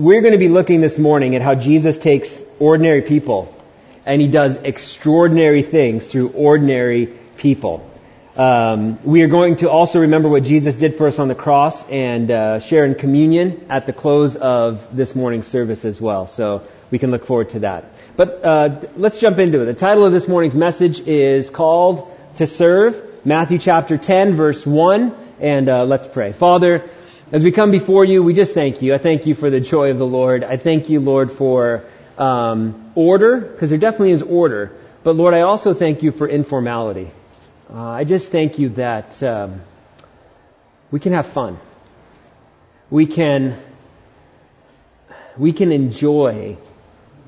we're going to be looking this morning at how Jesus takes ordinary people and he does extraordinary things through ordinary people. Um, we are going to also remember what Jesus did for us on the cross and uh, share in communion at the close of this morning's service as well. So we can look forward to that. But uh, let's jump into it. The title of this morning's message is called "To Serve." Matthew chapter 10, verse 1, and uh, let's pray. Father, as we come before you, we just thank you. I thank you for the joy of the Lord. I thank you, Lord, for um, order, because there definitely is order. But Lord, I also thank you for informality. Uh, I just thank you that um, we can have fun. We can we can enjoy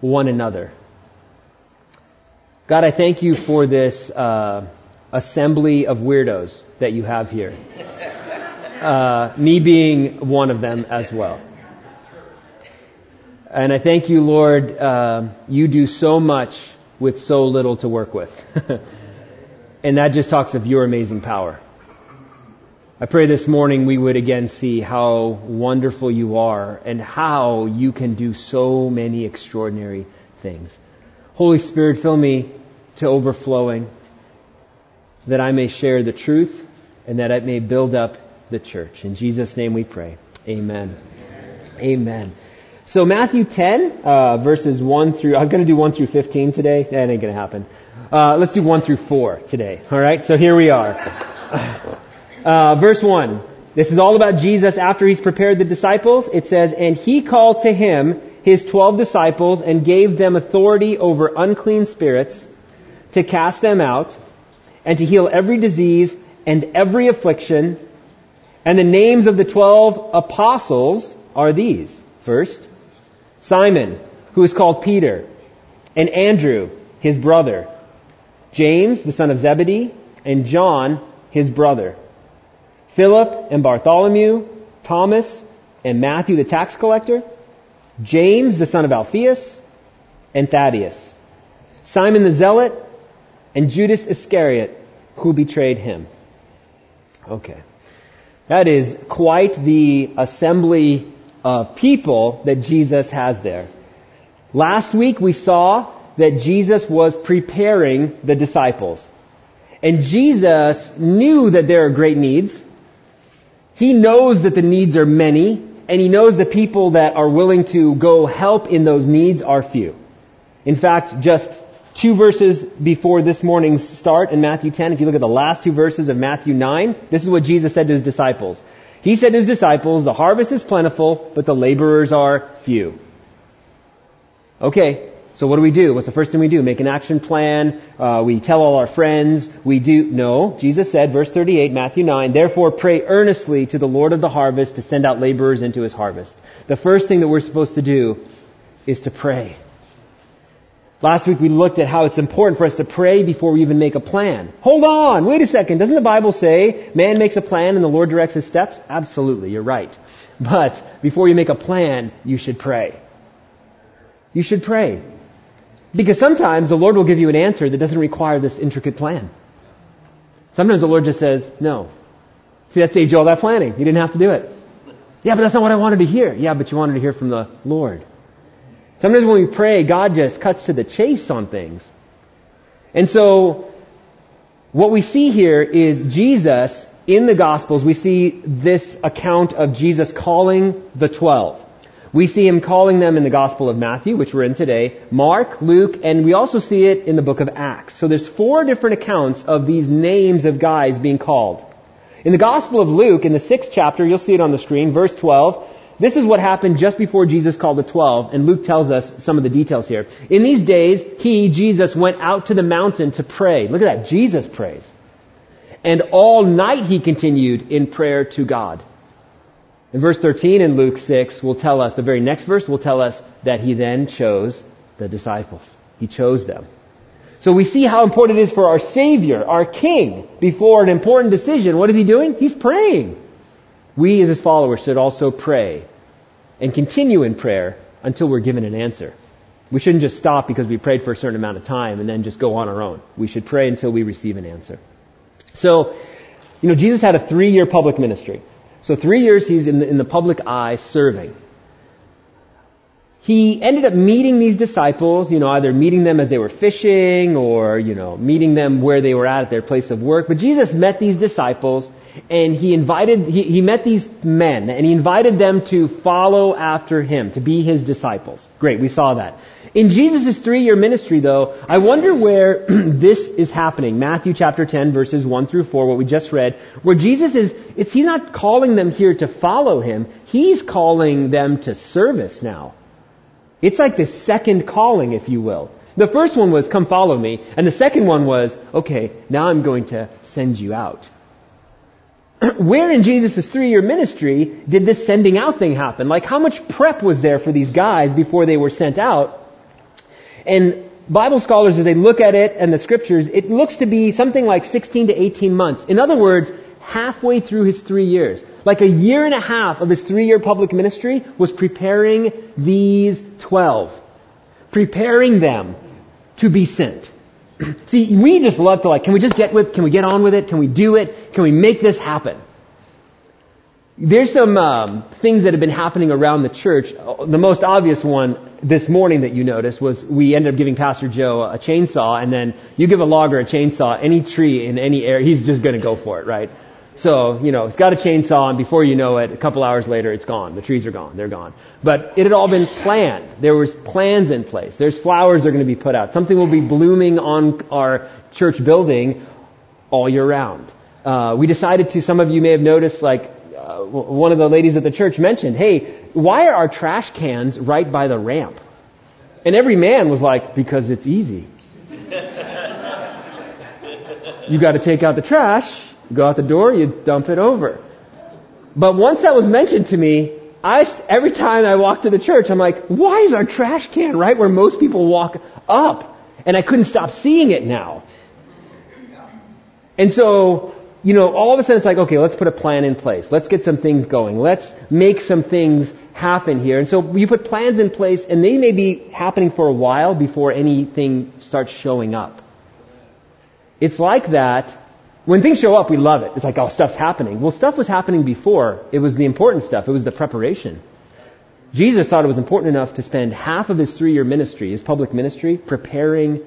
one another. God, I thank you for this uh, assembly of weirdos that you have here. Uh, me being one of them as well. And I thank you, Lord, uh, you do so much with so little to work with. And that just talks of your amazing power. I pray this morning we would again see how wonderful you are and how you can do so many extraordinary things. Holy Spirit, fill me to overflowing that I may share the truth and that it may build up the church. In Jesus' name we pray. Amen. Amen. So Matthew 10, uh, verses 1 through, I was going to do 1 through 15 today. That ain't going to happen. Uh, let's do 1 through 4 today. All right, so here we are. Uh, verse 1. This is all about Jesus after he's prepared the disciples. It says, And he called to him his twelve disciples and gave them authority over unclean spirits to cast them out and to heal every disease and every affliction. And the names of the twelve apostles are these. First, Simon, who is called Peter, and Andrew, his brother, James, the son of Zebedee, and John, his brother, Philip and Bartholomew, Thomas and Matthew the tax collector, James, the son of Alphaeus, and Thaddeus, Simon the zealot, and Judas Iscariot, who betrayed him. Okay. That is quite the assembly of people that Jesus has there. Last week we saw that Jesus was preparing the disciples. And Jesus knew that there are great needs. He knows that the needs are many, and he knows the people that are willing to go help in those needs are few. In fact, just two verses before this morning's start in Matthew 10, if you look at the last two verses of Matthew 9, this is what Jesus said to his disciples. He said to his disciples, the harvest is plentiful, but the laborers are few. Okay, so what do we do? What's the first thing we do? Make an action plan. Uh, we tell all our friends. We do no. Jesus said, verse 38, Matthew 9. Therefore, pray earnestly to the Lord of the harvest to send out laborers into His harvest. The first thing that we're supposed to do is to pray. Last week we looked at how it's important for us to pray before we even make a plan. Hold on, wait a second. Doesn't the Bible say man makes a plan and the Lord directs his steps? Absolutely, you're right. But before you make a plan, you should pray. You should pray. Because sometimes the Lord will give you an answer that doesn't require this intricate plan. Sometimes the Lord just says, no. See, that's age all that planning. You didn't have to do it. Yeah, but that's not what I wanted to hear. Yeah, but you wanted to hear from the Lord. Sometimes when we pray, God just cuts to the chase on things. And so, what we see here is Jesus in the Gospels, we see this account of Jesus calling the twelve. We see him calling them in the Gospel of Matthew, which we're in today, Mark, Luke, and we also see it in the book of Acts. So there's four different accounts of these names of guys being called. In the Gospel of Luke, in the sixth chapter, you'll see it on the screen, verse 12, this is what happened just before Jesus called the twelve, and Luke tells us some of the details here. In these days, he, Jesus, went out to the mountain to pray. Look at that, Jesus prays. And all night he continued in prayer to God. In verse 13 in Luke 6 will tell us, the very next verse will tell us that he then chose the disciples. He chose them. So we see how important it is for our Savior, our King, before an important decision. What is he doing? He's praying. We as his followers should also pray and continue in prayer until we're given an answer. We shouldn't just stop because we prayed for a certain amount of time and then just go on our own. We should pray until we receive an answer. So, you know, Jesus had a three year public ministry. So three years he's in the, in the public eye serving. he ended up meeting these disciples, you know, either meeting them as they were fishing or, you know, meeting them where they were at at their place of work. But Jesus met these disciples and he invited, he, he met these men and he invited them to follow after him, to be his disciples. Great, we saw that. In Jesus' three-year ministry though, I wonder where this is happening. Matthew chapter 10 verses 1 through 4, what we just read, where Jesus is, it's, he's not calling them here to follow him, he's calling them to service now. It's like the second calling, if you will. The first one was, come follow me. And the second one was, okay, now I'm going to send you out. Where in Jesus' three-year ministry did this sending out thing happen? Like how much prep was there for these guys before they were sent out? And Bible scholars, as they look at it and the scriptures, it looks to be something like 16 to 18 months. In other words, halfway through his three years. Like a year and a half of his three year public ministry was preparing these twelve. Preparing them to be sent. See, we just love to like, can we just get with, can we get on with it? Can we do it? Can we make this happen? There's some um, things that have been happening around the church. The most obvious one this morning that you noticed was we ended up giving Pastor Joe a chainsaw, and then you give a logger a chainsaw, any tree in any area, he's just going to go for it, right? So, you know, it's got a chainsaw and before you know it, a couple hours later it's gone. The trees are gone. They're gone. But it had all been planned. There was plans in place. There's flowers that are going to be put out. Something will be blooming on our church building all year round. Uh, we decided to, some of you may have noticed, like, uh, one of the ladies at the church mentioned, hey, why are our trash cans right by the ramp? And every man was like, because it's easy. you gotta take out the trash, go out the door, you dump it over. But once that was mentioned to me, I, every time I walk to the church, I'm like, why is our trash can right where most people walk up? And I couldn't stop seeing it now. And so, you know, all of a sudden it's like, okay, let's put a plan in place. Let's get some things going. Let's make some things happen here. And so you put plans in place and they may be happening for a while before anything starts showing up. It's like that when things show up, we love it. It's like, oh, stuff's happening. Well, stuff was happening before. It was the important stuff. It was the preparation. Jesus thought it was important enough to spend half of his three-year ministry, his public ministry, preparing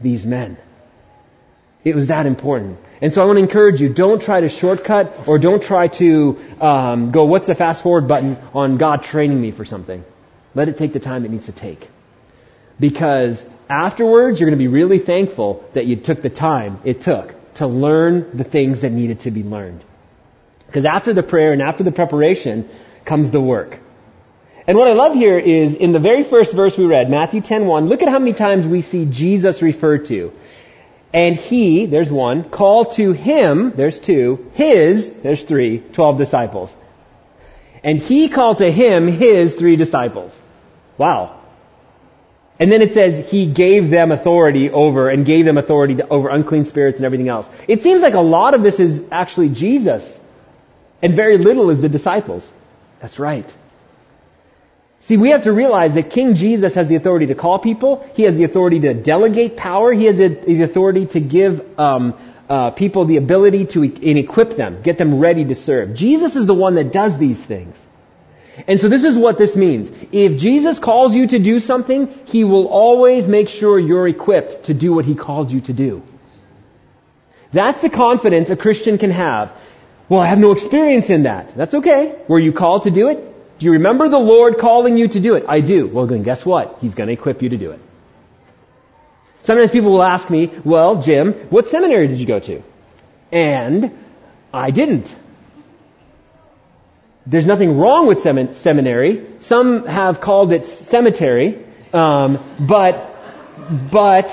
these men. It was that important. And so I want to encourage you, don't try to shortcut or don't try to um, go, what's the fast forward button on God training me for something. Let it take the time it needs to take. Because afterwards, you're going to be really thankful that you took the time it took to learn the things that needed to be learned. Because after the prayer and after the preparation comes the work. And what I love here is in the very first verse we read, Matthew 10:1, look at how many times we see Jesus referred to. And he, there's one, called to him, there's two, his, there's three, twelve disciples. And he called to him his three disciples. Wow. And then it says he gave them authority over and gave them authority to, over unclean spirits and everything else. It seems like a lot of this is actually Jesus and very little is the disciples. That's right. See, we have to realize that King Jesus has the authority to call people. He has the authority to delegate power. He has the, the authority to give um, uh, people the ability to e- equip them, get them ready to serve. Jesus is the one that does these things. And so this is what this means. If Jesus calls you to do something, He will always make sure you're equipped to do what He called you to do. That's the confidence a Christian can have. Well, I have no experience in that. That's okay. Were you called to do it? Do you remember the Lord calling you to do it? I do. Well, then guess what? He's going to equip you to do it. Sometimes people will ask me, well, Jim, what seminary did you go to? And I didn't. There's nothing wrong with semin- seminary. Some have called it cemetery, um, but but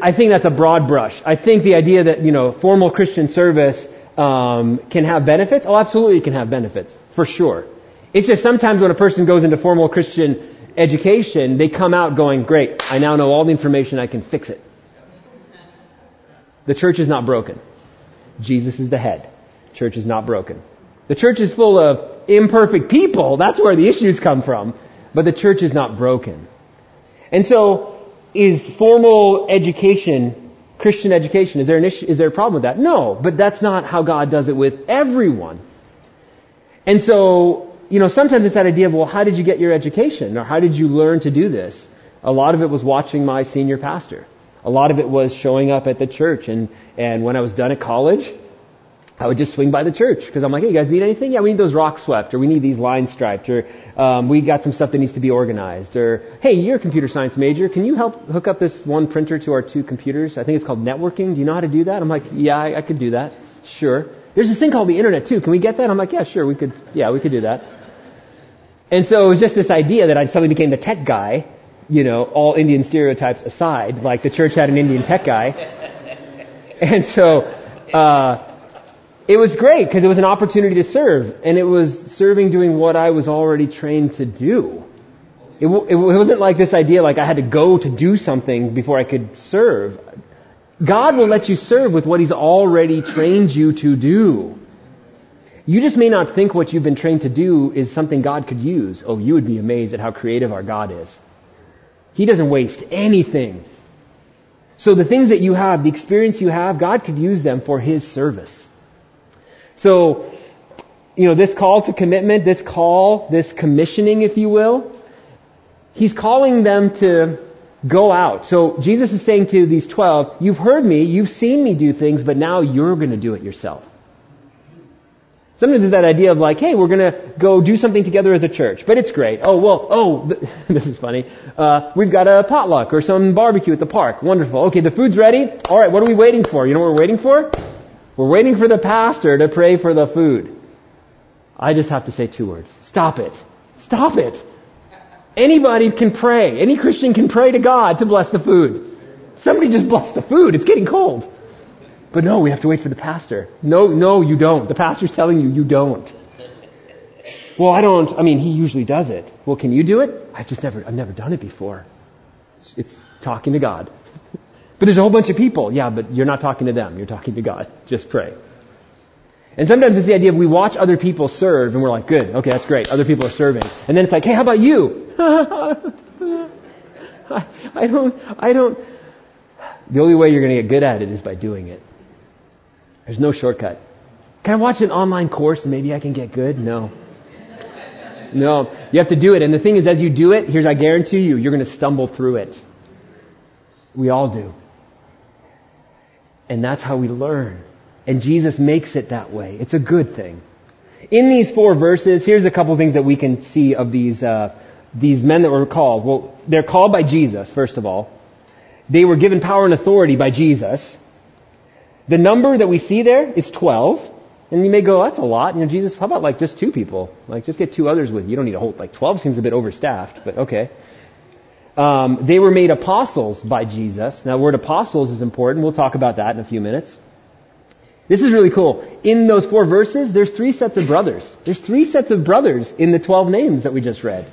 I think that's a broad brush. I think the idea that you know formal Christian service um, can have benefits. Oh, absolutely, it can have benefits for sure. It's just sometimes when a person goes into formal Christian education, they come out going, "Great, I now know all the information. I can fix it." The church is not broken. Jesus is the head. Church is not broken. The church is full of imperfect people. That's where the issues come from. But the church is not broken. And so, is formal education, Christian education, is there an issue, is there a problem with that? No, but that's not how God does it with everyone. And so, you know, sometimes it's that idea of, well, how did you get your education? Or how did you learn to do this? A lot of it was watching my senior pastor. A lot of it was showing up at the church. And, and when I was done at college, I would just swing by the church because I'm like, hey, you guys need anything? Yeah, we need those rocks swept, or we need these lines striped, or um, we got some stuff that needs to be organized, or hey, you're a computer science major. Can you help hook up this one printer to our two computers? I think it's called networking. Do you know how to do that? I'm like, yeah, I, I could do that. Sure. There's this thing called the internet too. Can we get that? I'm like, yeah, sure, we could. Yeah, we could do that. And so it was just this idea that I suddenly became the tech guy. You know, all Indian stereotypes aside, like the church had an Indian tech guy. And so, uh, it was great because it was an opportunity to serve, and it was serving doing what I was already trained to do. It, w- it wasn't like this idea like I had to go to do something before I could serve. God will let you serve with what He's already trained you to do. You just may not think what you've been trained to do is something God could use. Oh, you would be amazed at how creative our God is. He doesn't waste anything. So the things that you have, the experience you have, God could use them for His service. So, you know, this call to commitment, this call, this commissioning, if you will, he's calling them to go out. So Jesus is saying to these 12, you've heard me, you've seen me do things, but now you're going to do it yourself. Sometimes it's that idea of like, hey, we're going to go do something together as a church, but it's great. Oh, well, oh, this is funny. Uh, we've got a potluck or some barbecue at the park. Wonderful. Okay, the food's ready. All right, what are we waiting for? You know what we're waiting for? We're waiting for the pastor to pray for the food. I just have to say two words. Stop it. Stop it. Anybody can pray. Any Christian can pray to God to bless the food. Somebody just bless the food. It's getting cold. But no, we have to wait for the pastor. No, no, you don't. The pastor's telling you you don't. Well, I don't. I mean, he usually does it. Well, can you do it? I've just never, I've never done it before. It's, it's talking to God. But there's a whole bunch of people. Yeah, but you're not talking to them. You're talking to God. Just pray. And sometimes it's the idea of we watch other people serve and we're like, good, okay, that's great. Other people are serving. And then it's like, hey, how about you? I, I don't, I don't. The only way you're going to get good at it is by doing it. There's no shortcut. Can I watch an online course and maybe I can get good? No. No. You have to do it. And the thing is, as you do it, here's I guarantee you, you're going to stumble through it. We all do. And that's how we learn. And Jesus makes it that way. It's a good thing. In these four verses, here's a couple things that we can see of these, uh, these men that were called. Well, they're called by Jesus, first of all. They were given power and authority by Jesus. The number that we see there is 12. And you may go, that's a lot. You know, Jesus, how about like just two people? Like just get two others with you. You don't need a whole, like 12 seems a bit overstaffed, but okay. Um, they were made apostles by Jesus. Now, the word apostles is important. We'll talk about that in a few minutes. This is really cool. In those four verses, there's three sets of brothers. There's three sets of brothers in the 12 names that we just read.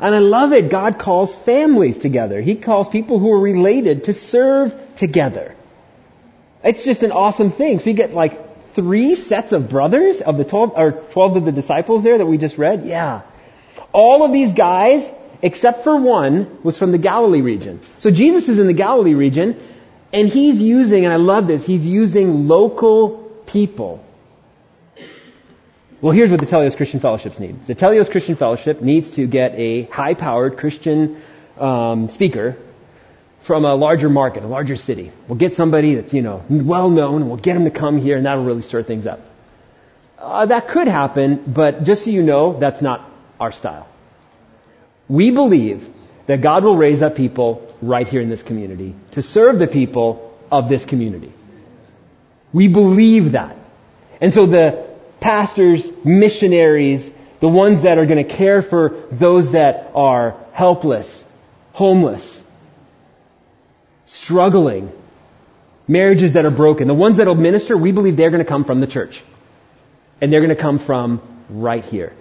And I love it. God calls families together. He calls people who are related to serve together. It's just an awesome thing. So you get like three sets of brothers of the 12, or 12 of the disciples there that we just read. Yeah. All of these guys except for one, was from the Galilee region. So Jesus is in the Galilee region, and he's using, and I love this, he's using local people. Well, here's what the Telios Christian Fellowships needs. The Telios Christian Fellowship needs to get a high-powered Christian um, speaker from a larger market, a larger city. We'll get somebody that's, you know, well known, and we'll get him to come here, and that'll really stir things up. Uh, that could happen, but just so you know, that's not our style. We believe that God will raise up people right here in this community to serve the people of this community. We believe that. And so the pastors, missionaries, the ones that are going to care for those that are helpless, homeless, struggling, marriages that are broken, the ones that will minister, we believe they're going to come from the church. And they're going to come from right here.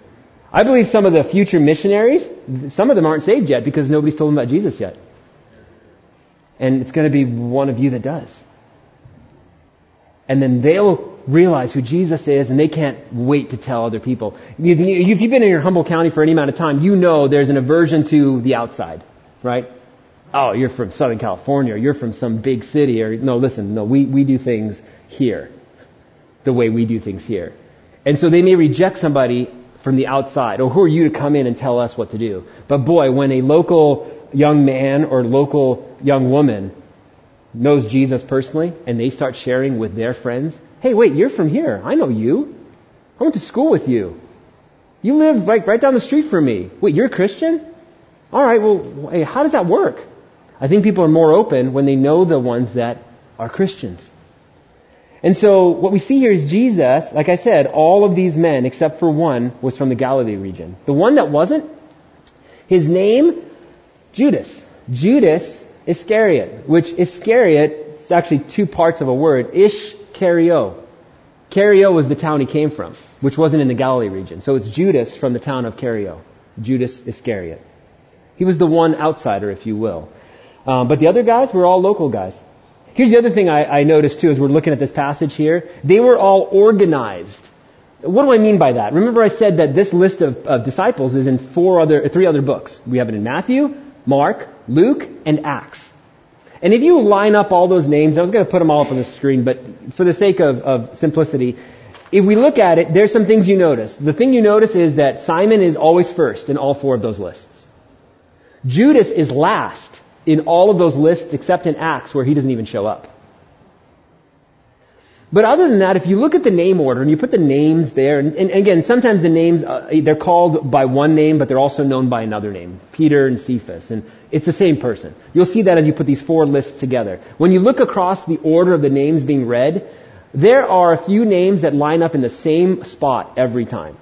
I believe some of the future missionaries, some of them aren't saved yet because nobody's told them about Jesus yet. And it's going to be one of you that does. And then they'll realize who Jesus is and they can't wait to tell other people. If you've been in your Humboldt County for any amount of time, you know there's an aversion to the outside, right? Oh, you're from Southern California or you're from some big city or, no, listen, no, we, we do things here. The way we do things here. And so they may reject somebody from the outside? Or who are you to come in and tell us what to do? But boy, when a local young man or local young woman knows Jesus personally and they start sharing with their friends, hey, wait, you're from here. I know you. I went to school with you. You live like right down the street from me. Wait, you're a Christian? All right, well, hey, how does that work? I think people are more open when they know the ones that are Christians. And so what we see here is Jesus, like I said, all of these men, except for one, was from the Galilee region. The one that wasn't, his name, Judas. Judas Iscariot, which Iscariot is actually two parts of a word. Ish Cario. Cario was the town he came from, which wasn't in the Galilee region. So it's Judas from the town of Cario. Judas Iscariot. He was the one outsider, if you will. Um, but the other guys were all local guys. Here's the other thing I, I noticed too as we're looking at this passage here. They were all organized. What do I mean by that? Remember I said that this list of, of disciples is in four other, three other books. We have it in Matthew, Mark, Luke, and Acts. And if you line up all those names, I was going to put them all up on the screen, but for the sake of, of simplicity, if we look at it, there's some things you notice. The thing you notice is that Simon is always first in all four of those lists. Judas is last in all of those lists except in Acts where he doesn't even show up. But other than that, if you look at the name order and you put the names there, and, and again, sometimes the names, uh, they're called by one name, but they're also known by another name. Peter and Cephas. And it's the same person. You'll see that as you put these four lists together. When you look across the order of the names being read, there are a few names that line up in the same spot every time.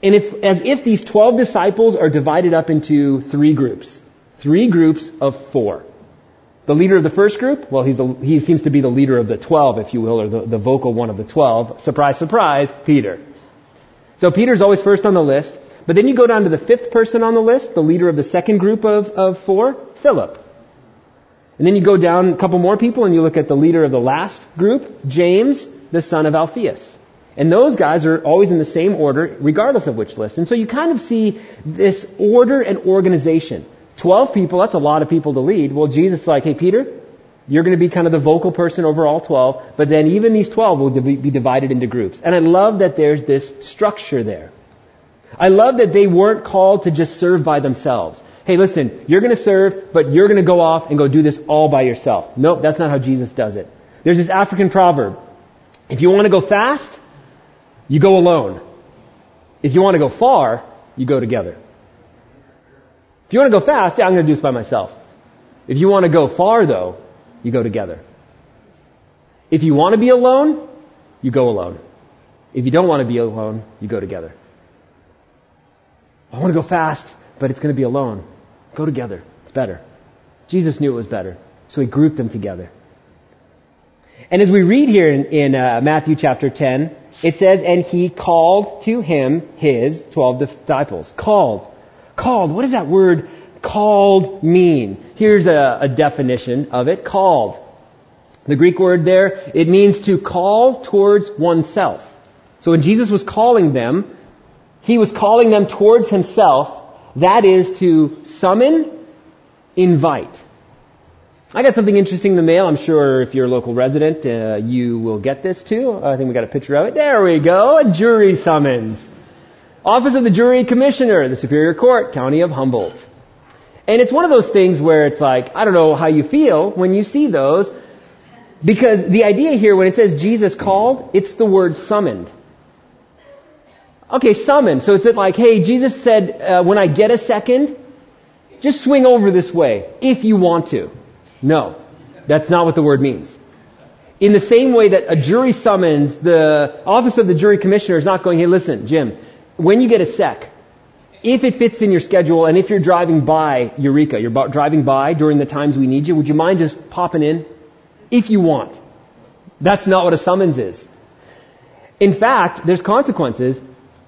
And it's as if these 12 disciples are divided up into three groups. Three groups of four. The leader of the first group, well, he's he seems to be the leader of the 12, if you will, or the, the vocal one of the 12. Surprise, surprise, Peter. So Peter's always first on the list. But then you go down to the fifth person on the list, the leader of the second group of, of four, Philip. And then you go down a couple more people and you look at the leader of the last group, James, the son of Alphaeus. And those guys are always in the same order, regardless of which list. And so you kind of see this order and organization. Twelve people, that's a lot of people to lead. Well, Jesus is like, hey, Peter, you're going to be kind of the vocal person over all 12, but then even these 12 will be divided into groups. And I love that there's this structure there. I love that they weren't called to just serve by themselves. Hey, listen, you're going to serve, but you're going to go off and go do this all by yourself. Nope, that's not how Jesus does it. There's this African proverb. If you want to go fast, you go alone. If you want to go far, you go together. You want to go fast, yeah, I'm going to do this by myself. If you want to go far, though, you go together. If you want to be alone, you go alone. If you don't want to be alone, you go together. I want to go fast, but it's going to be alone. Go together. It's better. Jesus knew it was better, so he grouped them together. And as we read here in, in uh, Matthew chapter 10, it says, and he called to him his 12 disciples. Called. Called. What does that word called mean? Here's a, a definition of it. Called. The Greek word there, it means to call towards oneself. So when Jesus was calling them, he was calling them towards himself. That is to summon, invite. I got something interesting in the mail. I'm sure if you're a local resident, uh, you will get this too. I think we got a picture of it. There we go. A jury summons. Office of the Jury Commissioner, the Superior Court, County of Humboldt. And it's one of those things where it's like, I don't know how you feel when you see those, because the idea here when it says Jesus called, it's the word summoned. Okay, summoned. So is it like, hey, Jesus said, uh, when I get a second, just swing over this way, if you want to. No, that's not what the word means. In the same way that a jury summons, the office of the jury commissioner is not going, hey listen, Jim, when you get a sec, if it fits in your schedule and if you're driving by Eureka, you're driving by during the times we need you, would you mind just popping in? If you want. That's not what a summons is. In fact, there's consequences.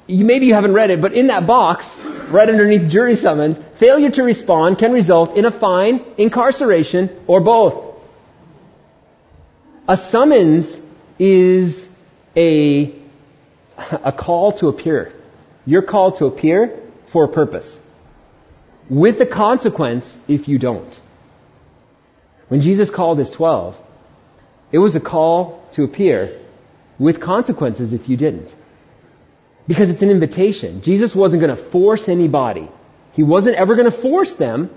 You, maybe you haven't read it, but in that box, right underneath jury summons, failure to respond can result in a fine, incarceration, or both. A summons is a, a call to appear. You're called to appear for a purpose. With the consequence if you don't. When Jesus called his twelve, it was a call to appear with consequences if you didn't. Because it's an invitation. Jesus wasn't going to force anybody. He wasn't ever going to force them.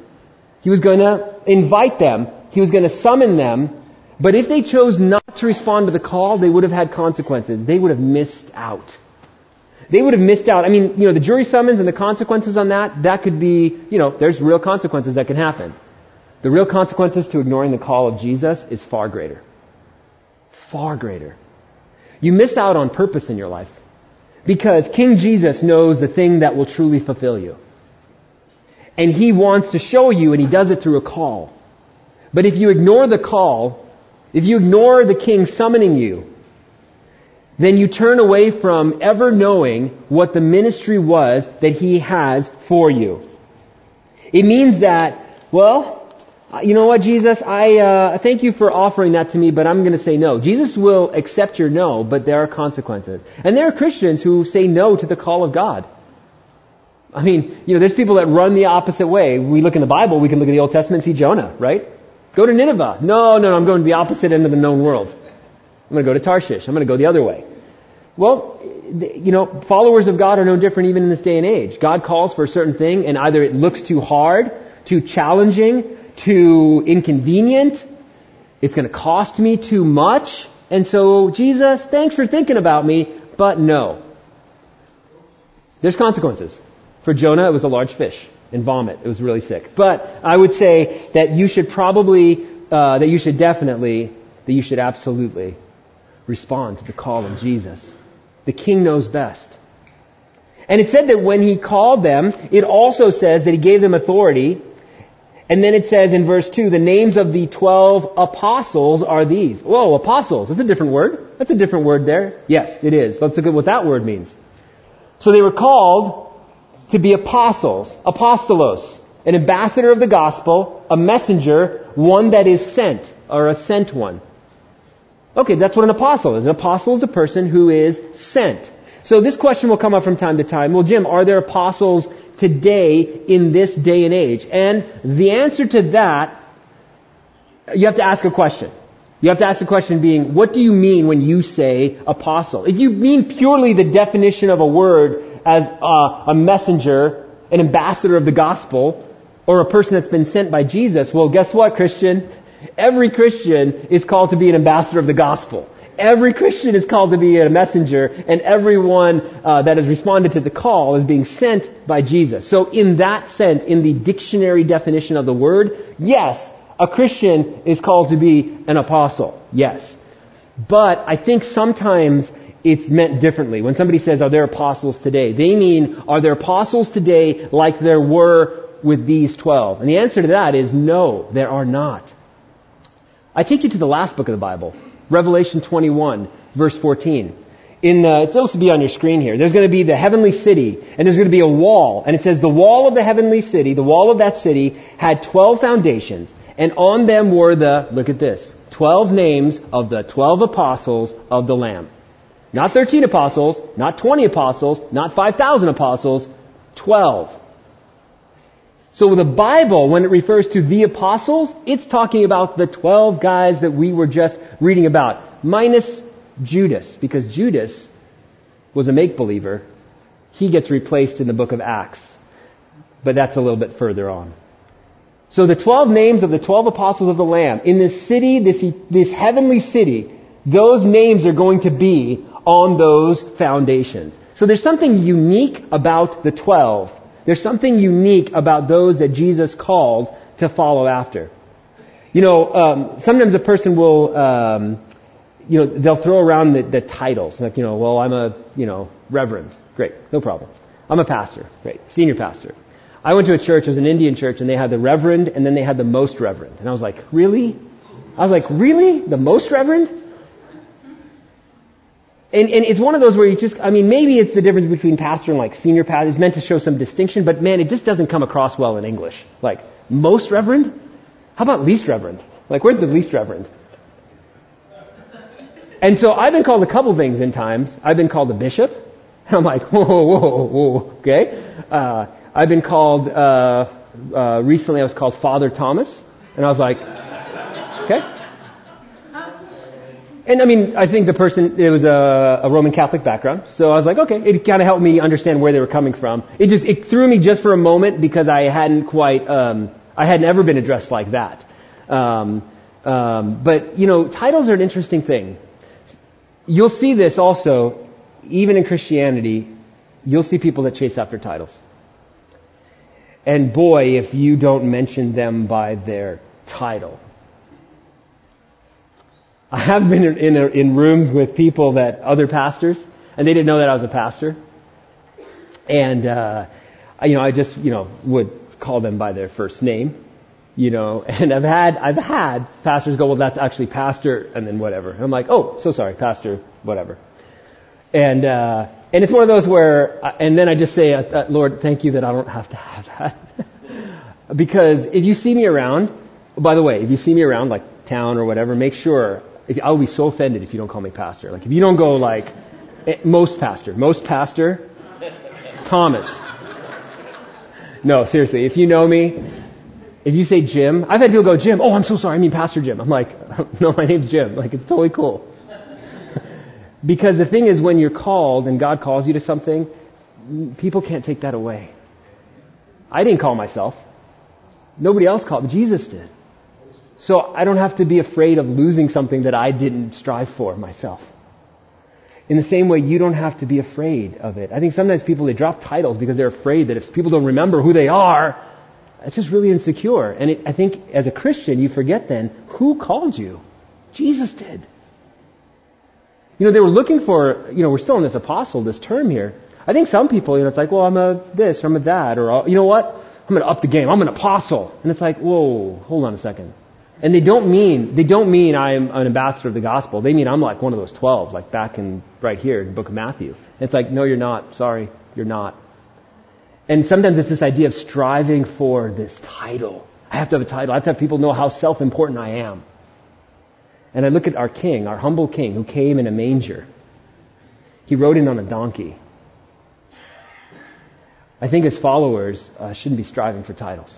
He was going to invite them. He was going to summon them. But if they chose not to respond to the call, they would have had consequences. They would have missed out. They would have missed out. I mean, you know, the jury summons and the consequences on that, that could be, you know, there's real consequences that can happen. The real consequences to ignoring the call of Jesus is far greater. Far greater. You miss out on purpose in your life because King Jesus knows the thing that will truly fulfill you. And he wants to show you and he does it through a call. But if you ignore the call, if you ignore the king summoning you, then you turn away from ever knowing what the ministry was that he has for you. It means that, well, you know what, Jesus, I uh, thank you for offering that to me, but I'm going to say no. Jesus will accept your no, but there are consequences. And there are Christians who say no to the call of God. I mean, you know, there's people that run the opposite way. We look in the Bible, we can look at the Old Testament see Jonah, right? Go to Nineveh. No, no, no, I'm going to the opposite end of the known world. I'm going to go to Tarshish. I'm going to go the other way. Well, you know, followers of God are no different even in this day and age. God calls for a certain thing and either it looks too hard, too challenging, too inconvenient, it's going to cost me too much, and so Jesus, thanks for thinking about me, but no. There's consequences. For Jonah, it was a large fish and vomit. It was really sick. But I would say that you should probably, uh, that you should definitely, that you should absolutely respond to the call of Jesus. The king knows best. And it said that when he called them, it also says that he gave them authority. And then it says in verse 2, the names of the 12 apostles are these. Whoa, apostles. That's a different word. That's a different word there. Yes, it is. Let's look at what that word means. So they were called to be apostles, apostolos, an ambassador of the gospel, a messenger, one that is sent, or a sent one. Okay, that's what an apostle is. An apostle is a person who is sent. So this question will come up from time to time. Well, Jim, are there apostles today in this day and age? And the answer to that, you have to ask a question. You have to ask the question being, what do you mean when you say apostle? If you mean purely the definition of a word as a, a messenger, an ambassador of the gospel, or a person that's been sent by Jesus, well, guess what, Christian? Every Christian is called to be an ambassador of the gospel. Every Christian is called to be a messenger, and everyone uh, that has responded to the call is being sent by Jesus. So, in that sense, in the dictionary definition of the word, yes, a Christian is called to be an apostle. Yes. But I think sometimes it's meant differently. When somebody says, are there apostles today? They mean, are there apostles today like there were with these twelve? And the answer to that is no, there are not. I take you to the last book of the Bible, Revelation 21, verse 14. In the, it's supposed to be on your screen here. There's going to be the heavenly city, and there's going to be a wall, and it says the wall of the heavenly city, the wall of that city, had 12 foundations, and on them were the, look at this, 12 names of the 12 apostles of the Lamb. Not 13 apostles, not 20 apostles, not 5,000 apostles, 12. So the Bible, when it refers to the apostles, it's talking about the 12 guys that we were just reading about, minus Judas, because Judas was a make-believer. He gets replaced in the book of Acts. But that's a little bit further on. So the 12 names of the 12 apostles of the Lamb, in this city, this, this heavenly city, those names are going to be on those foundations. So there's something unique about the twelve. There's something unique about those that Jesus called to follow after. You know, um, sometimes a person will, um, you know, they'll throw around the, the titles. Like, you know, well, I'm a, you know, reverend. Great, no problem. I'm a pastor. Great, senior pastor. I went to a church, it was an Indian church, and they had the reverend, and then they had the most reverend. And I was like, really? I was like, really? The most reverend? And, and it's one of those where you just, I mean, maybe it's the difference between pastor and like senior pastor. It's meant to show some distinction, but man, it just doesn't come across well in English. Like, most reverend? How about least reverend? Like, where's the least reverend? And so I've been called a couple things in times. I've been called a bishop. And I'm like, whoa, whoa, whoa, okay. Uh, I've been called, uh, uh, recently I was called Father Thomas. And I was like, okay. And I mean, I think the person, it was a, a Roman Catholic background. So I was like, okay, it kind of helped me understand where they were coming from. It just, it threw me just for a moment because I hadn't quite, um, I had never been addressed like that. Um, um, but, you know, titles are an interesting thing. You'll see this also, even in Christianity, you'll see people that chase after titles. And boy, if you don't mention them by their title. I have been in, in, in rooms with people that, other pastors, and they didn't know that I was a pastor. And, uh, I, you know, I just, you know, would call them by their first name, you know, and I've had, I've had pastors go, well, that's actually pastor, and then whatever. And I'm like, oh, so sorry, pastor, whatever. And, uh, and it's one of those where, uh, and then I just say, uh, uh, Lord, thank you that I don't have to have that. because if you see me around, by the way, if you see me around, like town or whatever, make sure, if, I'll be so offended if you don't call me pastor. Like if you don't go like, eh, most pastor, most pastor, Thomas. No, seriously, if you know me, if you say Jim, I've had people go, Jim, oh, I'm so sorry, I mean Pastor Jim. I'm like, no, my name's Jim. Like, it's totally cool. because the thing is, when you're called and God calls you to something, people can't take that away. I didn't call myself. Nobody else called. Jesus did. So I don't have to be afraid of losing something that I didn't strive for myself. In the same way, you don't have to be afraid of it. I think sometimes people, they drop titles because they're afraid that if people don't remember who they are, it's just really insecure. And it, I think as a Christian, you forget then, who called you? Jesus did. You know, they were looking for, you know, we're still in this apostle, this term here. I think some people, you know, it's like, well, I'm a this, or I'm a that, or, you know what? I'm going to up the game. I'm an apostle. And it's like, whoa, hold on a second. And they don't mean, they don't mean I'm an ambassador of the gospel. They mean I'm like one of those 12, like back in, right here in the book of Matthew. And it's like, no, you're not. Sorry, you're not. And sometimes it's this idea of striving for this title. I have to have a title. I have to have people know how self-important I am. And I look at our king, our humble king, who came in a manger. He rode in on a donkey. I think as followers uh, shouldn't be striving for titles.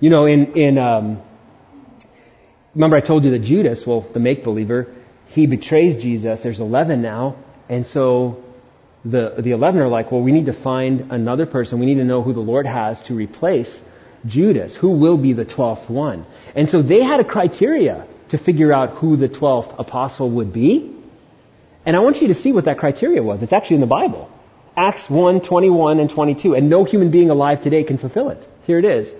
You know, in in um, remember I told you that Judas, well, the make believer, he betrays Jesus. There's eleven now, and so the, the 11 are like, well, we need to find another person. We need to know who the Lord has to replace Judas. Who will be the 12th one? And so they had a criteria to figure out who the 12th apostle would be. And I want you to see what that criteria was. It's actually in the Bible. Acts 1, 21 and 22. And no human being alive today can fulfill it. Here it is.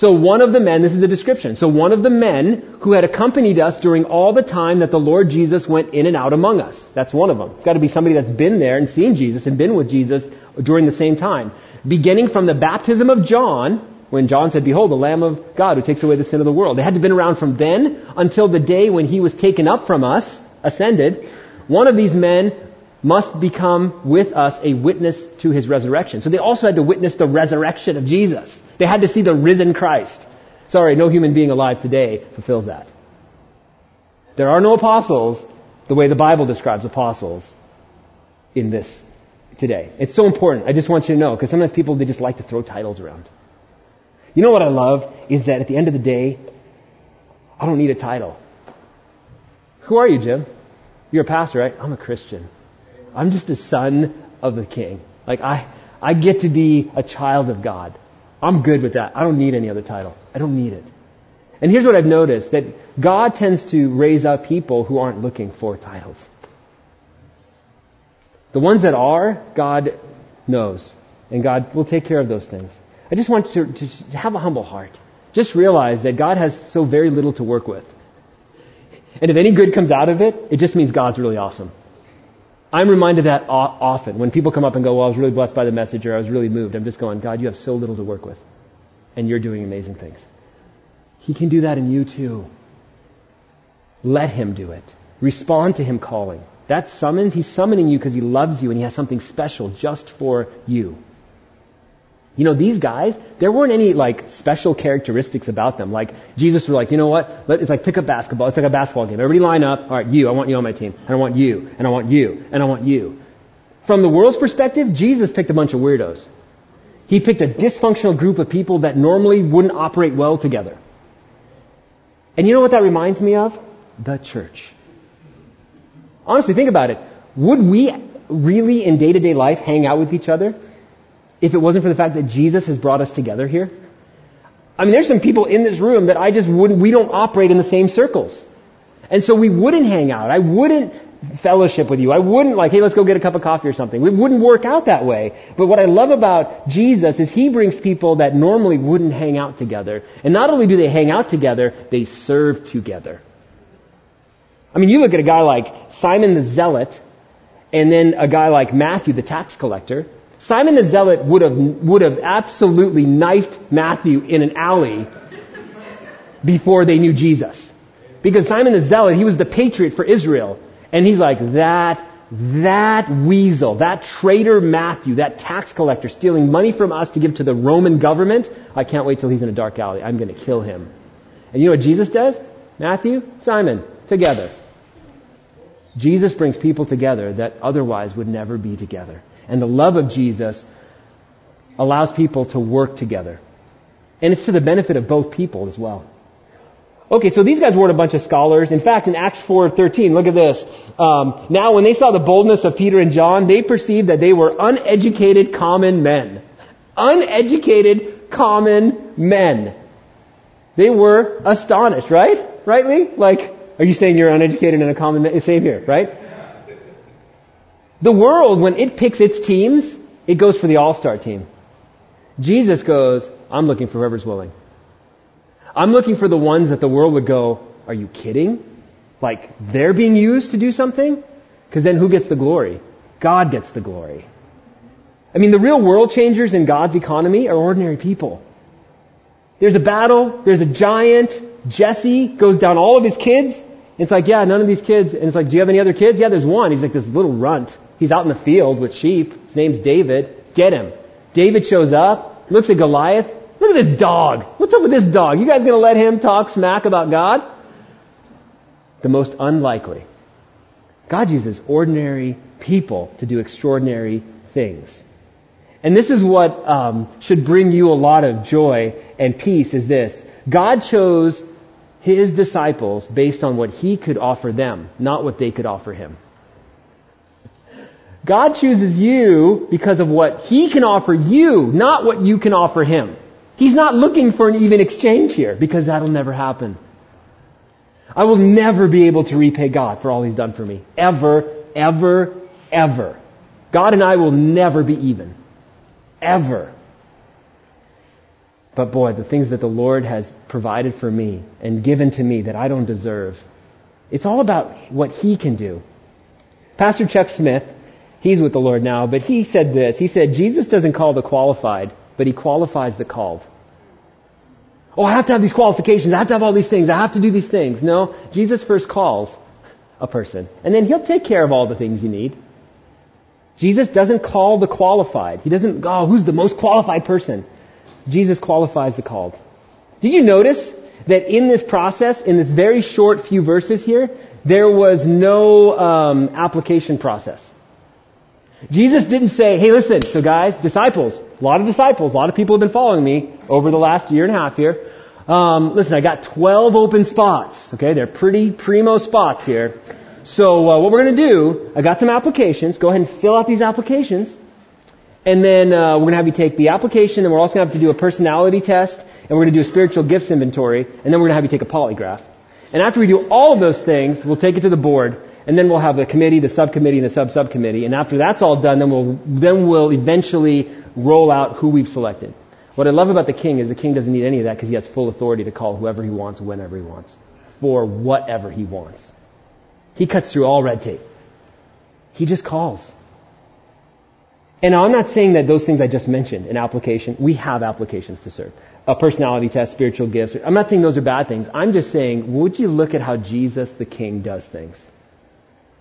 So one of the men, this is the description. So one of the men who had accompanied us during all the time that the Lord Jesus went in and out among us. That's one of them. It's got to be somebody that's been there and seen Jesus and been with Jesus during the same time. Beginning from the baptism of John, when John said, Behold, the Lamb of God who takes away the sin of the world. They had to have been around from then until the day when he was taken up from us, ascended. One of these men must become with us a witness to his resurrection. So they also had to witness the resurrection of Jesus. They had to see the risen Christ. Sorry, no human being alive today fulfills that. There are no apostles the way the Bible describes apostles in this today. It's so important. I just want you to know, because sometimes people, they just like to throw titles around. You know what I love is that at the end of the day, I don't need a title. Who are you, Jim? You're a pastor, right? I'm a Christian. I'm just a son of the king. Like I, I get to be a child of God. I'm good with that. I don't need any other title. I don't need it. And here's what I've noticed, that God tends to raise up people who aren't looking for titles. The ones that are, God knows. And God will take care of those things. I just want you to, to have a humble heart. Just realize that God has so very little to work with. And if any good comes out of it, it just means God's really awesome. I'm reminded that often when people come up and go, well, I was really blessed by the message or I was really moved. I'm just going, God, you have so little to work with. And you're doing amazing things. He can do that in you too. Let him do it. Respond to him calling. That summons, he's summoning you because he loves you and he has something special just for you. You know, these guys, there weren't any like special characteristics about them. Like Jesus was like, you know what? Let, it's like pick up basketball. It's like a basketball game. Everybody line up. All right, you. I want you on my team. And I want you. And I want you. And I want you. From the world's perspective, Jesus picked a bunch of weirdos. He picked a dysfunctional group of people that normally wouldn't operate well together. And you know what that reminds me of? the church. Honestly, think about it. Would we really in day to day life hang out with each other if it wasn't for the fact that Jesus has brought us together here? I mean, there's some people in this room that I just wouldn't, we don't operate in the same circles. And so we wouldn't hang out. I wouldn't fellowship with you. I wouldn't like, hey, let's go get a cup of coffee or something. It wouldn't work out that way. But what I love about Jesus is he brings people that normally wouldn't hang out together. And not only do they hang out together, they serve together. I mean, you look at a guy like Simon the Zealot, and then a guy like Matthew the tax collector. Simon the Zealot would have, would have absolutely knifed Matthew in an alley before they knew Jesus. Because Simon the Zealot, he was the patriot for Israel. And he's like, that, that weasel, that traitor Matthew, that tax collector stealing money from us to give to the Roman government, I can't wait till he's in a dark alley. I'm going to kill him. And you know what Jesus does? Matthew, Simon, together. Jesus brings people together that otherwise would never be together. And the love of Jesus allows people to work together. And it's to the benefit of both people as well. Okay, so these guys weren't a bunch of scholars. In fact, in Acts 4.13, look at this. Um, now, when they saw the boldness of Peter and John, they perceived that they were uneducated common men. Uneducated common men. They were astonished, right? Rightly? Like, are you saying you're uneducated and a common man? Same here, right? The world, when it picks its teams, it goes for the all-star team. Jesus goes, I'm looking for whoever's willing. I'm looking for the ones that the world would go, are you kidding? Like, they're being used to do something? Because then who gets the glory? God gets the glory. I mean, the real world changers in God's economy are ordinary people. There's a battle, there's a giant, Jesse goes down all of his kids. It's like, yeah, none of these kids. And it's like, do you have any other kids? Yeah, there's one. He's like this little runt. He's out in the field with sheep. His name's David. Get him. David shows up, looks at Goliath, Look at this dog. What's up with this dog? You guys gonna let him talk smack about God? The most unlikely. God uses ordinary people to do extraordinary things. And this is what um, should bring you a lot of joy and peace is this. God chose his disciples based on what he could offer them, not what they could offer him. God chooses you because of what he can offer you, not what you can offer him. He's not looking for an even exchange here because that'll never happen. I will never be able to repay God for all He's done for me. Ever, ever, ever. God and I will never be even. Ever. But boy, the things that the Lord has provided for me and given to me that I don't deserve, it's all about what He can do. Pastor Chuck Smith, he's with the Lord now, but he said this. He said, Jesus doesn't call the qualified, but He qualifies the called. Oh, I have to have these qualifications. I have to have all these things. I have to do these things. No, Jesus first calls a person, and then he'll take care of all the things you need. Jesus doesn't call the qualified. He doesn't, oh, who's the most qualified person? Jesus qualifies the called. Did you notice that in this process, in this very short few verses here, there was no um, application process? Jesus didn't say, hey, listen, so guys, disciples, a lot of disciples, a lot of people have been following me over the last year and a half here. Um, listen, I got 12 open spots. Okay, they're pretty primo spots here. So uh, what we're going to do, I got some applications. Go ahead and fill out these applications. And then uh, we're going to have you take the application, and we're also going to have to do a personality test, and we're going to do a spiritual gifts inventory, and then we're going to have you take a polygraph. And after we do all of those things, we'll take it to the board, and then we'll have the committee, the subcommittee, and the sub-subcommittee. And after that's all done, then we'll then we'll eventually roll out who we've selected. What I love about the king is the king doesn't need any of that because he has full authority to call whoever he wants, whenever he wants, for whatever he wants. He cuts through all red tape. He just calls. And I'm not saying that those things I just mentioned, an application, we have applications to serve. A personality test, spiritual gifts. I'm not saying those are bad things. I'm just saying, would you look at how Jesus the King does things?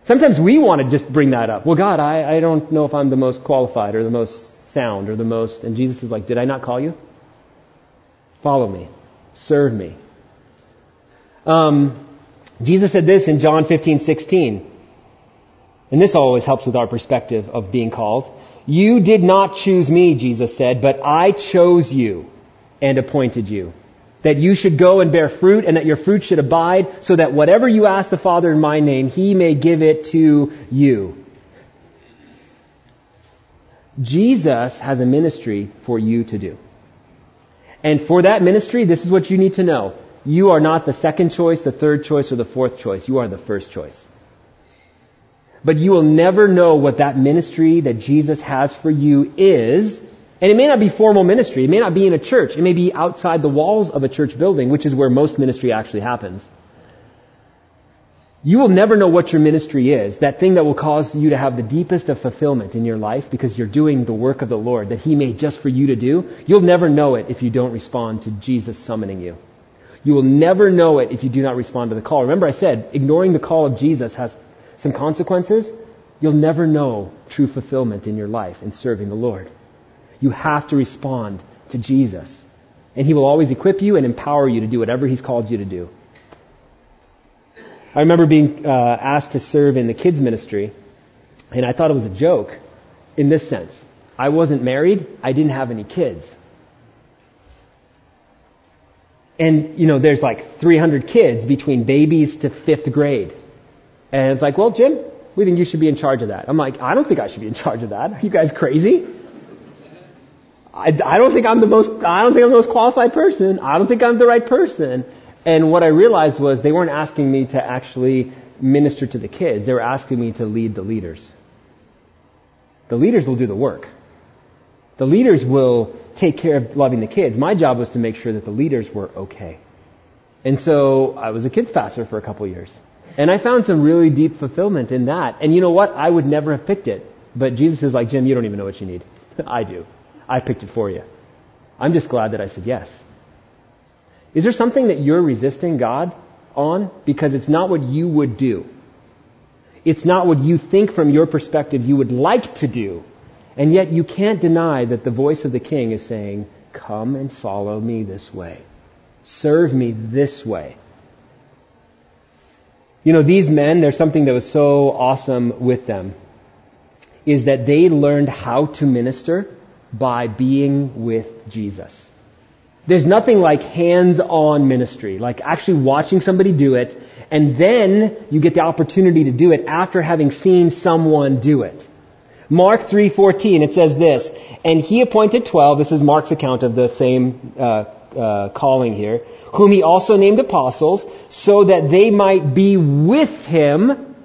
Sometimes we want to just bring that up. Well, God, I, I don't know if I'm the most qualified or the most sound or the most. And Jesus is like, Did I not call you? Follow me. Serve me. Um, Jesus said this in John 15, 16. And this always helps with our perspective of being called. You did not choose me, Jesus said, but I chose you and appointed you. That you should go and bear fruit and that your fruit should abide so that whatever you ask the Father in my name, he may give it to you. Jesus has a ministry for you to do. And for that ministry, this is what you need to know. You are not the second choice, the third choice, or the fourth choice. You are the first choice. But you will never know what that ministry that Jesus has for you is and it may not be formal ministry. It may not be in a church. It may be outside the walls of a church building, which is where most ministry actually happens. You will never know what your ministry is, that thing that will cause you to have the deepest of fulfillment in your life because you're doing the work of the Lord that He made just for you to do. You'll never know it if you don't respond to Jesus summoning you. You will never know it if you do not respond to the call. Remember I said, ignoring the call of Jesus has some consequences. You'll never know true fulfillment in your life in serving the Lord. You have to respond to Jesus. And He will always equip you and empower you to do whatever He's called you to do. I remember being uh, asked to serve in the kids ministry, and I thought it was a joke in this sense. I wasn't married, I didn't have any kids. And, you know, there's like 300 kids between babies to fifth grade. And it's like, well, Jim, we think you should be in charge of that. I'm like, I don't think I should be in charge of that. Are you guys crazy? I, I don't think I'm the most, I don't think I'm the most qualified person. I don't think I'm the right person. And what I realized was they weren't asking me to actually minister to the kids. They were asking me to lead the leaders. The leaders will do the work. The leaders will take care of loving the kids. My job was to make sure that the leaders were okay. And so I was a kids pastor for a couple years. And I found some really deep fulfillment in that. And you know what? I would never have picked it. But Jesus is like, Jim, you don't even know what you need. I do. I picked it for you. I'm just glad that I said yes. Is there something that you're resisting God on? Because it's not what you would do. It's not what you think from your perspective you would like to do. And yet you can't deny that the voice of the king is saying, come and follow me this way. Serve me this way. You know, these men, there's something that was so awesome with them, is that they learned how to minister by being with Jesus. There's nothing like hands-on ministry, like actually watching somebody do it, and then you get the opportunity to do it after having seen someone do it. Mark 3:14 it says this, and he appointed 12, this is Mark's account of the same uh, uh, calling here, whom he also named apostles, so that they might be with him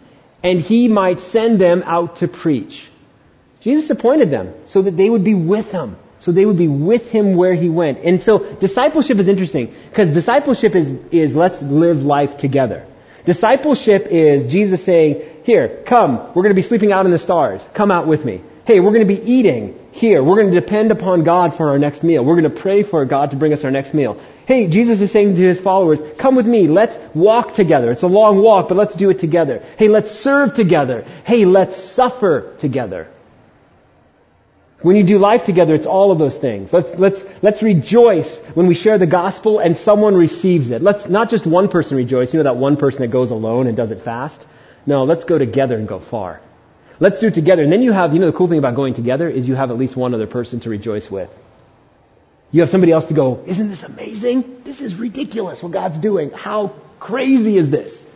and he might send them out to preach. Jesus appointed them so that they would be with him. So they would be with him where he went. And so discipleship is interesting because discipleship is, is let's live life together. Discipleship is Jesus saying, here, come, we're going to be sleeping out in the stars. Come out with me. Hey, we're going to be eating here. We're going to depend upon God for our next meal. We're going to pray for God to bring us our next meal. Hey, Jesus is saying to his followers, come with me. Let's walk together. It's a long walk, but let's do it together. Hey, let's serve together. Hey, let's suffer together. When you do life together, it's all of those things. Let's, let's, let's rejoice when we share the gospel and someone receives it. Let's not just one person rejoice. You know that one person that goes alone and does it fast? No, let's go together and go far. Let's do it together. And then you have, you know, the cool thing about going together is you have at least one other person to rejoice with. You have somebody else to go, isn't this amazing? This is ridiculous what God's doing. How crazy is this?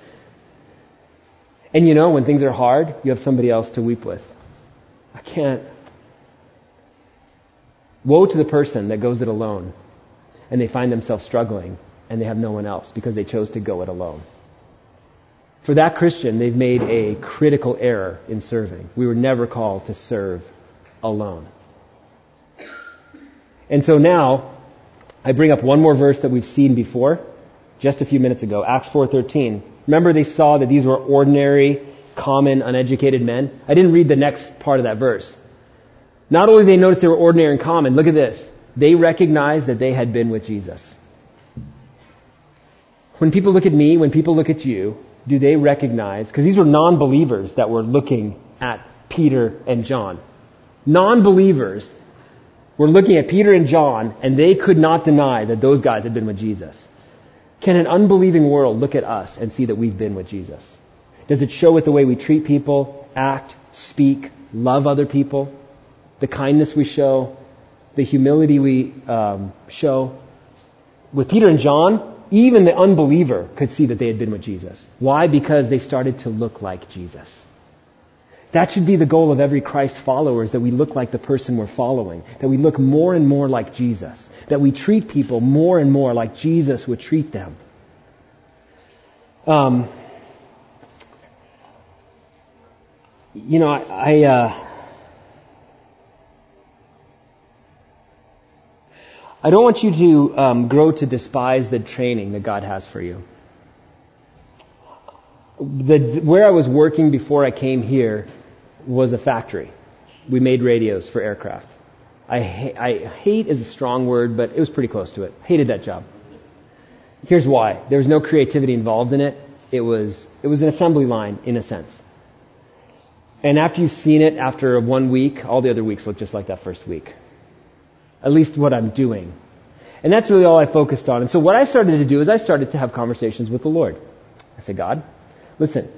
And you know, when things are hard, you have somebody else to weep with. I can't, Woe to the person that goes it alone and they find themselves struggling and they have no one else because they chose to go it alone. For that Christian, they've made a critical error in serving. We were never called to serve alone. And so now, I bring up one more verse that we've seen before, just a few minutes ago, Acts 4.13. Remember they saw that these were ordinary, common, uneducated men? I didn't read the next part of that verse. Not only did they notice they were ordinary and common, look at this. They recognized that they had been with Jesus. When people look at me, when people look at you, do they recognize, because these were non-believers that were looking at Peter and John. Non-believers were looking at Peter and John and they could not deny that those guys had been with Jesus. Can an unbelieving world look at us and see that we've been with Jesus? Does it show with the way we treat people, act, speak, love other people? The kindness we show, the humility we um, show. with Peter and John, even the unbeliever could see that they had been with Jesus. Why? Because they started to look like Jesus. That should be the goal of every Christ follower is that we look like the person we're following, that we look more and more like Jesus, that we treat people more and more like Jesus would treat them. Um, you know, I, I uh, I don't want you to um, grow to despise the training that God has for you. The, where I was working before I came here was a factory. We made radios for aircraft. I, ha- I hate is a strong word, but it was pretty close to it. Hated that job. Here's why. There was no creativity involved in it. It was, it was an assembly line in a sense. And after you've seen it after one week, all the other weeks look just like that first week. At least what I'm doing. And that's really all I focused on. And so what I started to do is I started to have conversations with the Lord. I said, God, listen,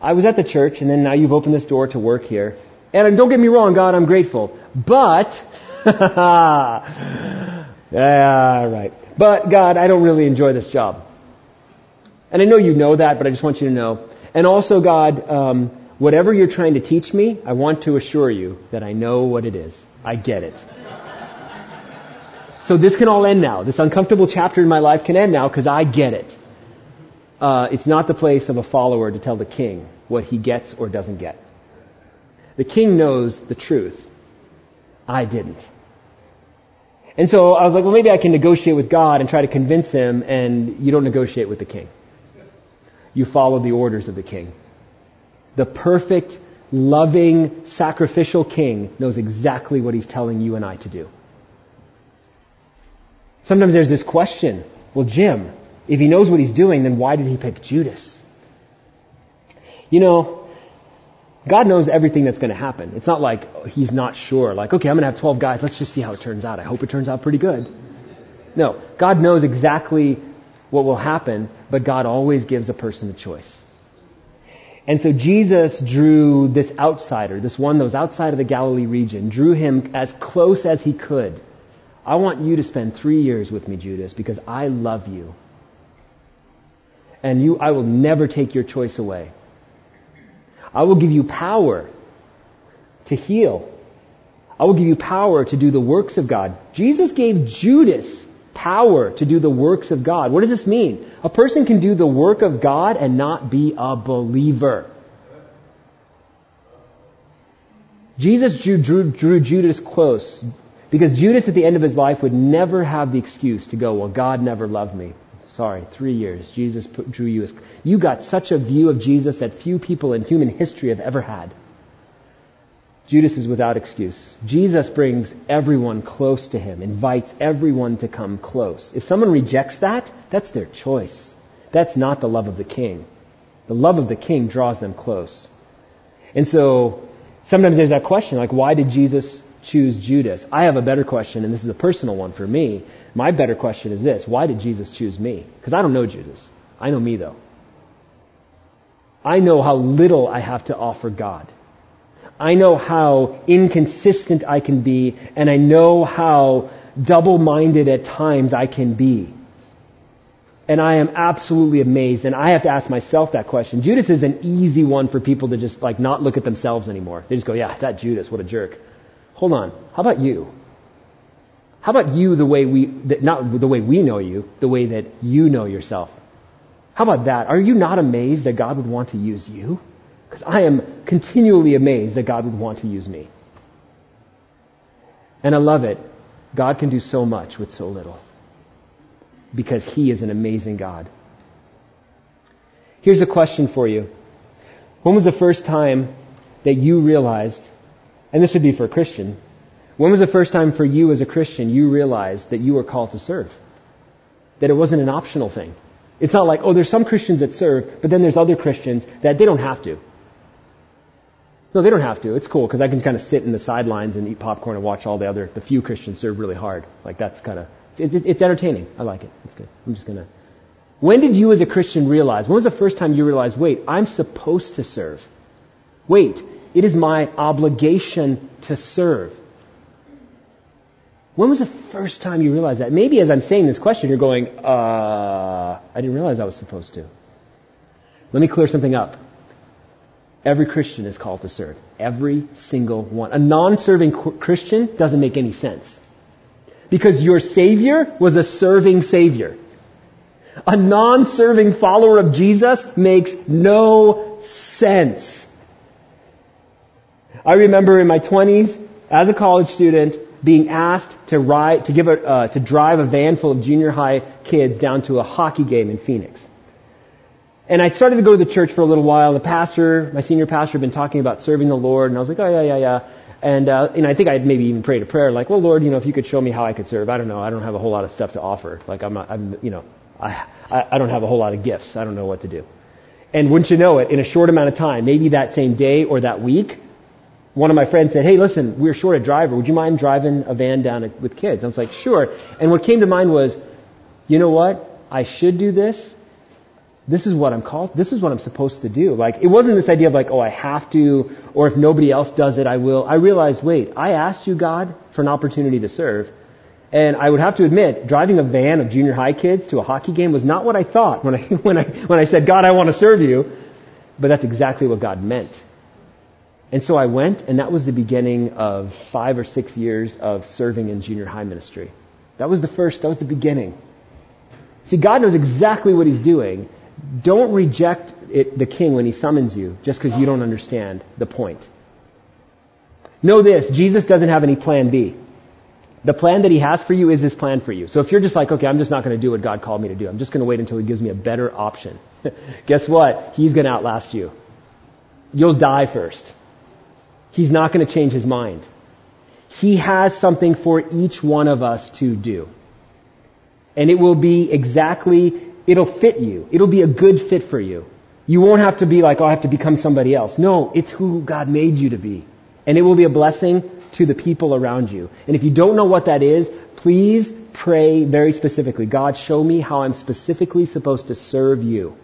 I was at the church and then now you've opened this door to work here. And don't get me wrong, God, I'm grateful. But, yeah, right. But God, I don't really enjoy this job. And I know you know that, but I just want you to know. And also, God, um, whatever you're trying to teach me, I want to assure you that I know what it is. I get it. So this can all end now. This uncomfortable chapter in my life can end now because I get it. Uh, it's not the place of a follower to tell the king what he gets or doesn't get. The king knows the truth. I didn't. And so I was like, well, maybe I can negotiate with God and try to convince him, and you don't negotiate with the king. You follow the orders of the king. The perfect, loving, sacrificial king knows exactly what he's telling you and I to do. Sometimes there's this question, well, Jim, if he knows what he's doing, then why did he pick Judas? You know, God knows everything that's going to happen. It's not like he's not sure, like, okay, I'm going to have 12 guys, let's just see how it turns out. I hope it turns out pretty good. No, God knows exactly what will happen, but God always gives a person a choice. And so Jesus drew this outsider, this one that was outside of the Galilee region, drew him as close as he could I want you to spend three years with me, Judas, because I love you. And you, I will never take your choice away. I will give you power to heal. I will give you power to do the works of God. Jesus gave Judas power to do the works of God. What does this mean? A person can do the work of God and not be a believer. Jesus drew, drew, drew Judas close. Because Judas at the end of his life would never have the excuse to go, well, God never loved me. Sorry, three years. Jesus put, drew you as, you got such a view of Jesus that few people in human history have ever had. Judas is without excuse. Jesus brings everyone close to him, invites everyone to come close. If someone rejects that, that's their choice. That's not the love of the king. The love of the king draws them close. And so, sometimes there's that question, like, why did Jesus choose Judas? I have a better question, and this is a personal one for me. My better question is this Why did Jesus choose me? Because I don't know Judas. I know me, though. I know how little I have to offer God. I know how inconsistent I can be, and I know how double minded at times I can be. And I am absolutely amazed, and I have to ask myself that question. Judas is an easy one for people to just like not look at themselves anymore. They just go, yeah, that Judas, what a jerk. Hold on. How about you? How about you the way we, not the way we know you, the way that you know yourself? How about that? Are you not amazed that God would want to use you? Because I am continually amazed that God would want to use me. And I love it. God can do so much with so little. Because He is an amazing God. Here's a question for you. When was the first time that you realized and this would be for a Christian. When was the first time for you as a Christian you realized that you were called to serve? That it wasn't an optional thing. It's not like, oh, there's some Christians that serve, but then there's other Christians that they don't have to. No, they don't have to. It's cool because I can kind of sit in the sidelines and eat popcorn and watch all the other, the few Christians serve really hard. Like that's kind of, it, it, it's entertaining. I like it. It's good. I'm just gonna. When did you as a Christian realize? When was the first time you realized, wait, I'm supposed to serve? Wait, it is my obligation to serve. When was the first time you realized that? Maybe as I'm saying this question, you're going, uh, I didn't realize I was supposed to. Let me clear something up. Every Christian is called to serve. Every single one. A non-serving Christian doesn't make any sense. Because your Savior was a serving Savior. A non-serving follower of Jesus makes no sense. I remember in my 20s, as a college student, being asked to ride, to give a, uh, to drive a van full of junior high kids down to a hockey game in Phoenix. And I started to go to the church for a little while. The pastor, my senior pastor, had been talking about serving the Lord, and I was like, oh yeah, yeah, yeah. And, uh, and I think I'd maybe even prayed a prayer like, well, Lord, you know, if you could show me how I could serve. I don't know. I don't have a whole lot of stuff to offer. Like I'm, not, I'm, you know, I, I, I don't have a whole lot of gifts. I don't know what to do. And wouldn't you know it, in a short amount of time, maybe that same day or that week, one of my friends said, hey, listen, we're short a driver. Would you mind driving a van down with kids? I was like, sure. And what came to mind was, you know what? I should do this, this is what I'm called, this is what I'm supposed to do. Like, it wasn't this idea of like, oh, I have to, or if nobody else does it, I will. I realized, wait, I asked you, God, for an opportunity to serve. And I would have to admit, driving a van of junior high kids to a hockey game was not what I thought when I, when I, when I said, God, I want to serve you. But that's exactly what God meant. And so I went, and that was the beginning of five or six years of serving in junior high ministry. That was the first, that was the beginning. See, God knows exactly what He's doing, don't reject it, the king when he summons you just because you don't understand the point. Know this, Jesus doesn't have any plan B. The plan that he has for you is his plan for you. So if you're just like, okay, I'm just not going to do what God called me to do. I'm just going to wait until he gives me a better option. Guess what? He's going to outlast you. You'll die first. He's not going to change his mind. He has something for each one of us to do. And it will be exactly It'll fit you. It'll be a good fit for you. You won't have to be like, oh, I have to become somebody else. No, it's who God made you to be. And it will be a blessing to the people around you. And if you don't know what that is, please pray very specifically. God, show me how I'm specifically supposed to serve you.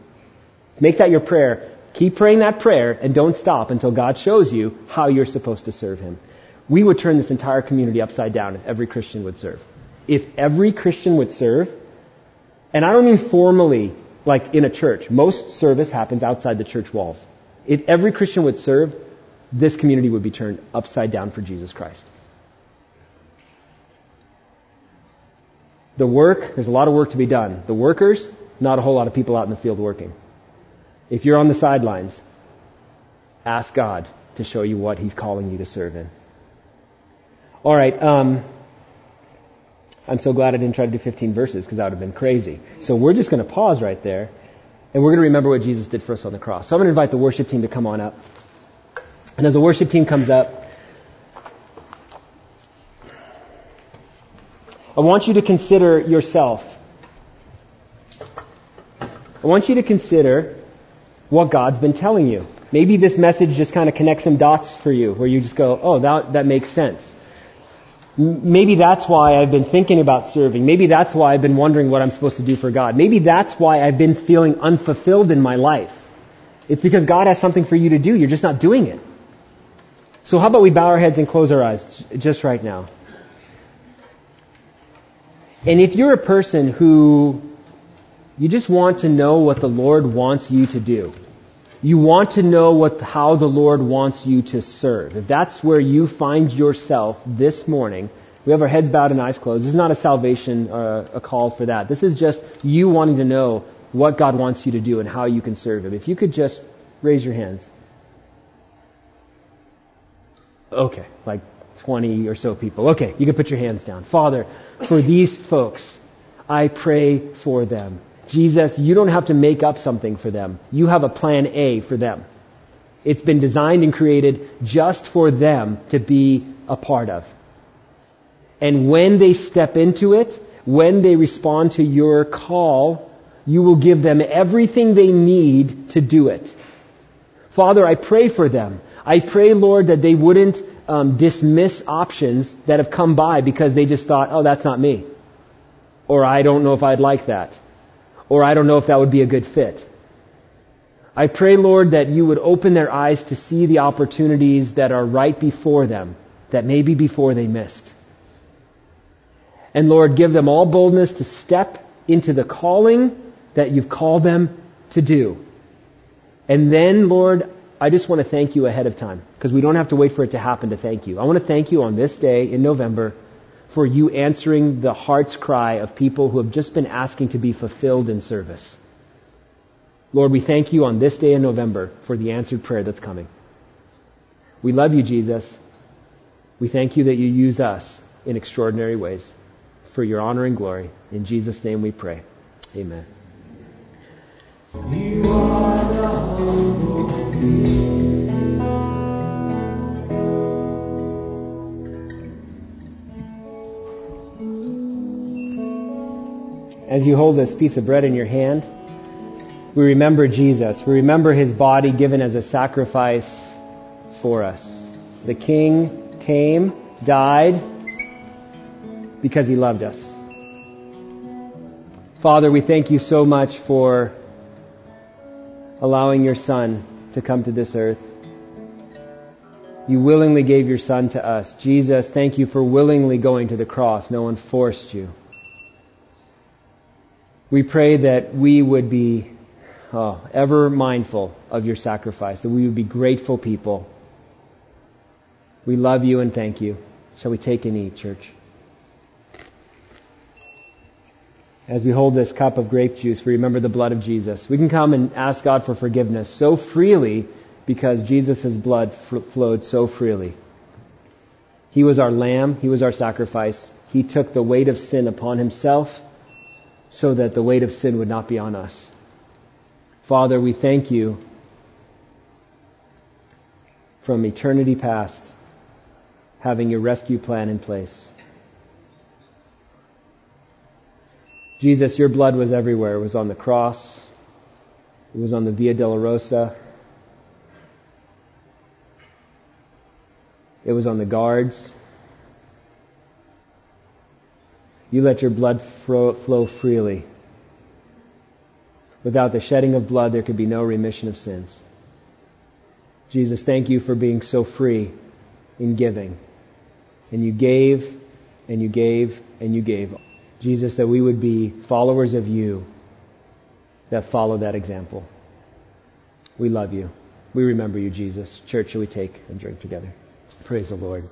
Make that your prayer. Keep praying that prayer and don't stop until God shows you how you're supposed to serve Him. We would turn this entire community upside down if every Christian would serve. If every Christian would serve, and I don't mean formally, like in a church. Most service happens outside the church walls. If every Christian would serve, this community would be turned upside down for Jesus Christ. The work, there's a lot of work to be done. The workers, not a whole lot of people out in the field working. If you're on the sidelines, ask God to show you what He's calling you to serve in. All right. Um, I'm so glad I didn't try to do 15 verses because that would have been crazy. So we're just going to pause right there and we're going to remember what Jesus did for us on the cross. So I'm going to invite the worship team to come on up. And as the worship team comes up, I want you to consider yourself. I want you to consider what God's been telling you. Maybe this message just kind of connects some dots for you where you just go, oh, that, that makes sense. Maybe that's why I've been thinking about serving. Maybe that's why I've been wondering what I'm supposed to do for God. Maybe that's why I've been feeling unfulfilled in my life. It's because God has something for you to do. You're just not doing it. So how about we bow our heads and close our eyes just right now? And if you're a person who you just want to know what the Lord wants you to do, you want to know what, how the Lord wants you to serve. If that's where you find yourself this morning, we have our heads bowed and eyes closed. This is not a salvation uh, a call for that. This is just you wanting to know what God wants you to do and how you can serve Him. If you could just raise your hands. Okay, like 20 or so people. Okay, you can put your hands down. Father, for these folks, I pray for them. Jesus, you don't have to make up something for them. You have a plan A for them. It's been designed and created just for them to be a part of. And when they step into it, when they respond to your call, you will give them everything they need to do it. Father, I pray for them. I pray, Lord, that they wouldn't um, dismiss options that have come by because they just thought, oh, that's not me. Or I don't know if I'd like that or I don't know if that would be a good fit. I pray, Lord, that you would open their eyes to see the opportunities that are right before them, that maybe before they missed. And Lord, give them all boldness to step into the calling that you've called them to do. And then, Lord, I just want to thank you ahead of time because we don't have to wait for it to happen to thank you. I want to thank you on this day in November for you answering the heart's cry of people who have just been asking to be fulfilled in service. Lord, we thank you on this day in November for the answered prayer that's coming. We love you, Jesus. We thank you that you use us in extraordinary ways for your honor and glory. In Jesus' name we pray. Amen. As you hold this piece of bread in your hand, we remember Jesus. We remember his body given as a sacrifice for us. The King came, died, because he loved us. Father, we thank you so much for allowing your Son to come to this earth. You willingly gave your Son to us. Jesus, thank you for willingly going to the cross. No one forced you. We pray that we would be oh, ever mindful of your sacrifice, that we would be grateful people. We love you and thank you. Shall we take and eat, church? As we hold this cup of grape juice, we remember the blood of Jesus. We can come and ask God for forgiveness so freely because Jesus' blood flowed so freely. He was our lamb. He was our sacrifice. He took the weight of sin upon himself so that the weight of sin would not be on us. Father, we thank you from eternity past having your rescue plan in place. Jesus, your blood was everywhere. It was on the cross. It was on the Via Dolorosa. It was on the guards. You let your blood flow freely Without the shedding of blood, there could be no remission of sins. Jesus, thank you for being so free in giving. And you gave, and you gave, and you gave. Jesus, that we would be followers of you that follow that example. We love you. We remember you, Jesus. Church, shall we take and drink together? Praise the Lord.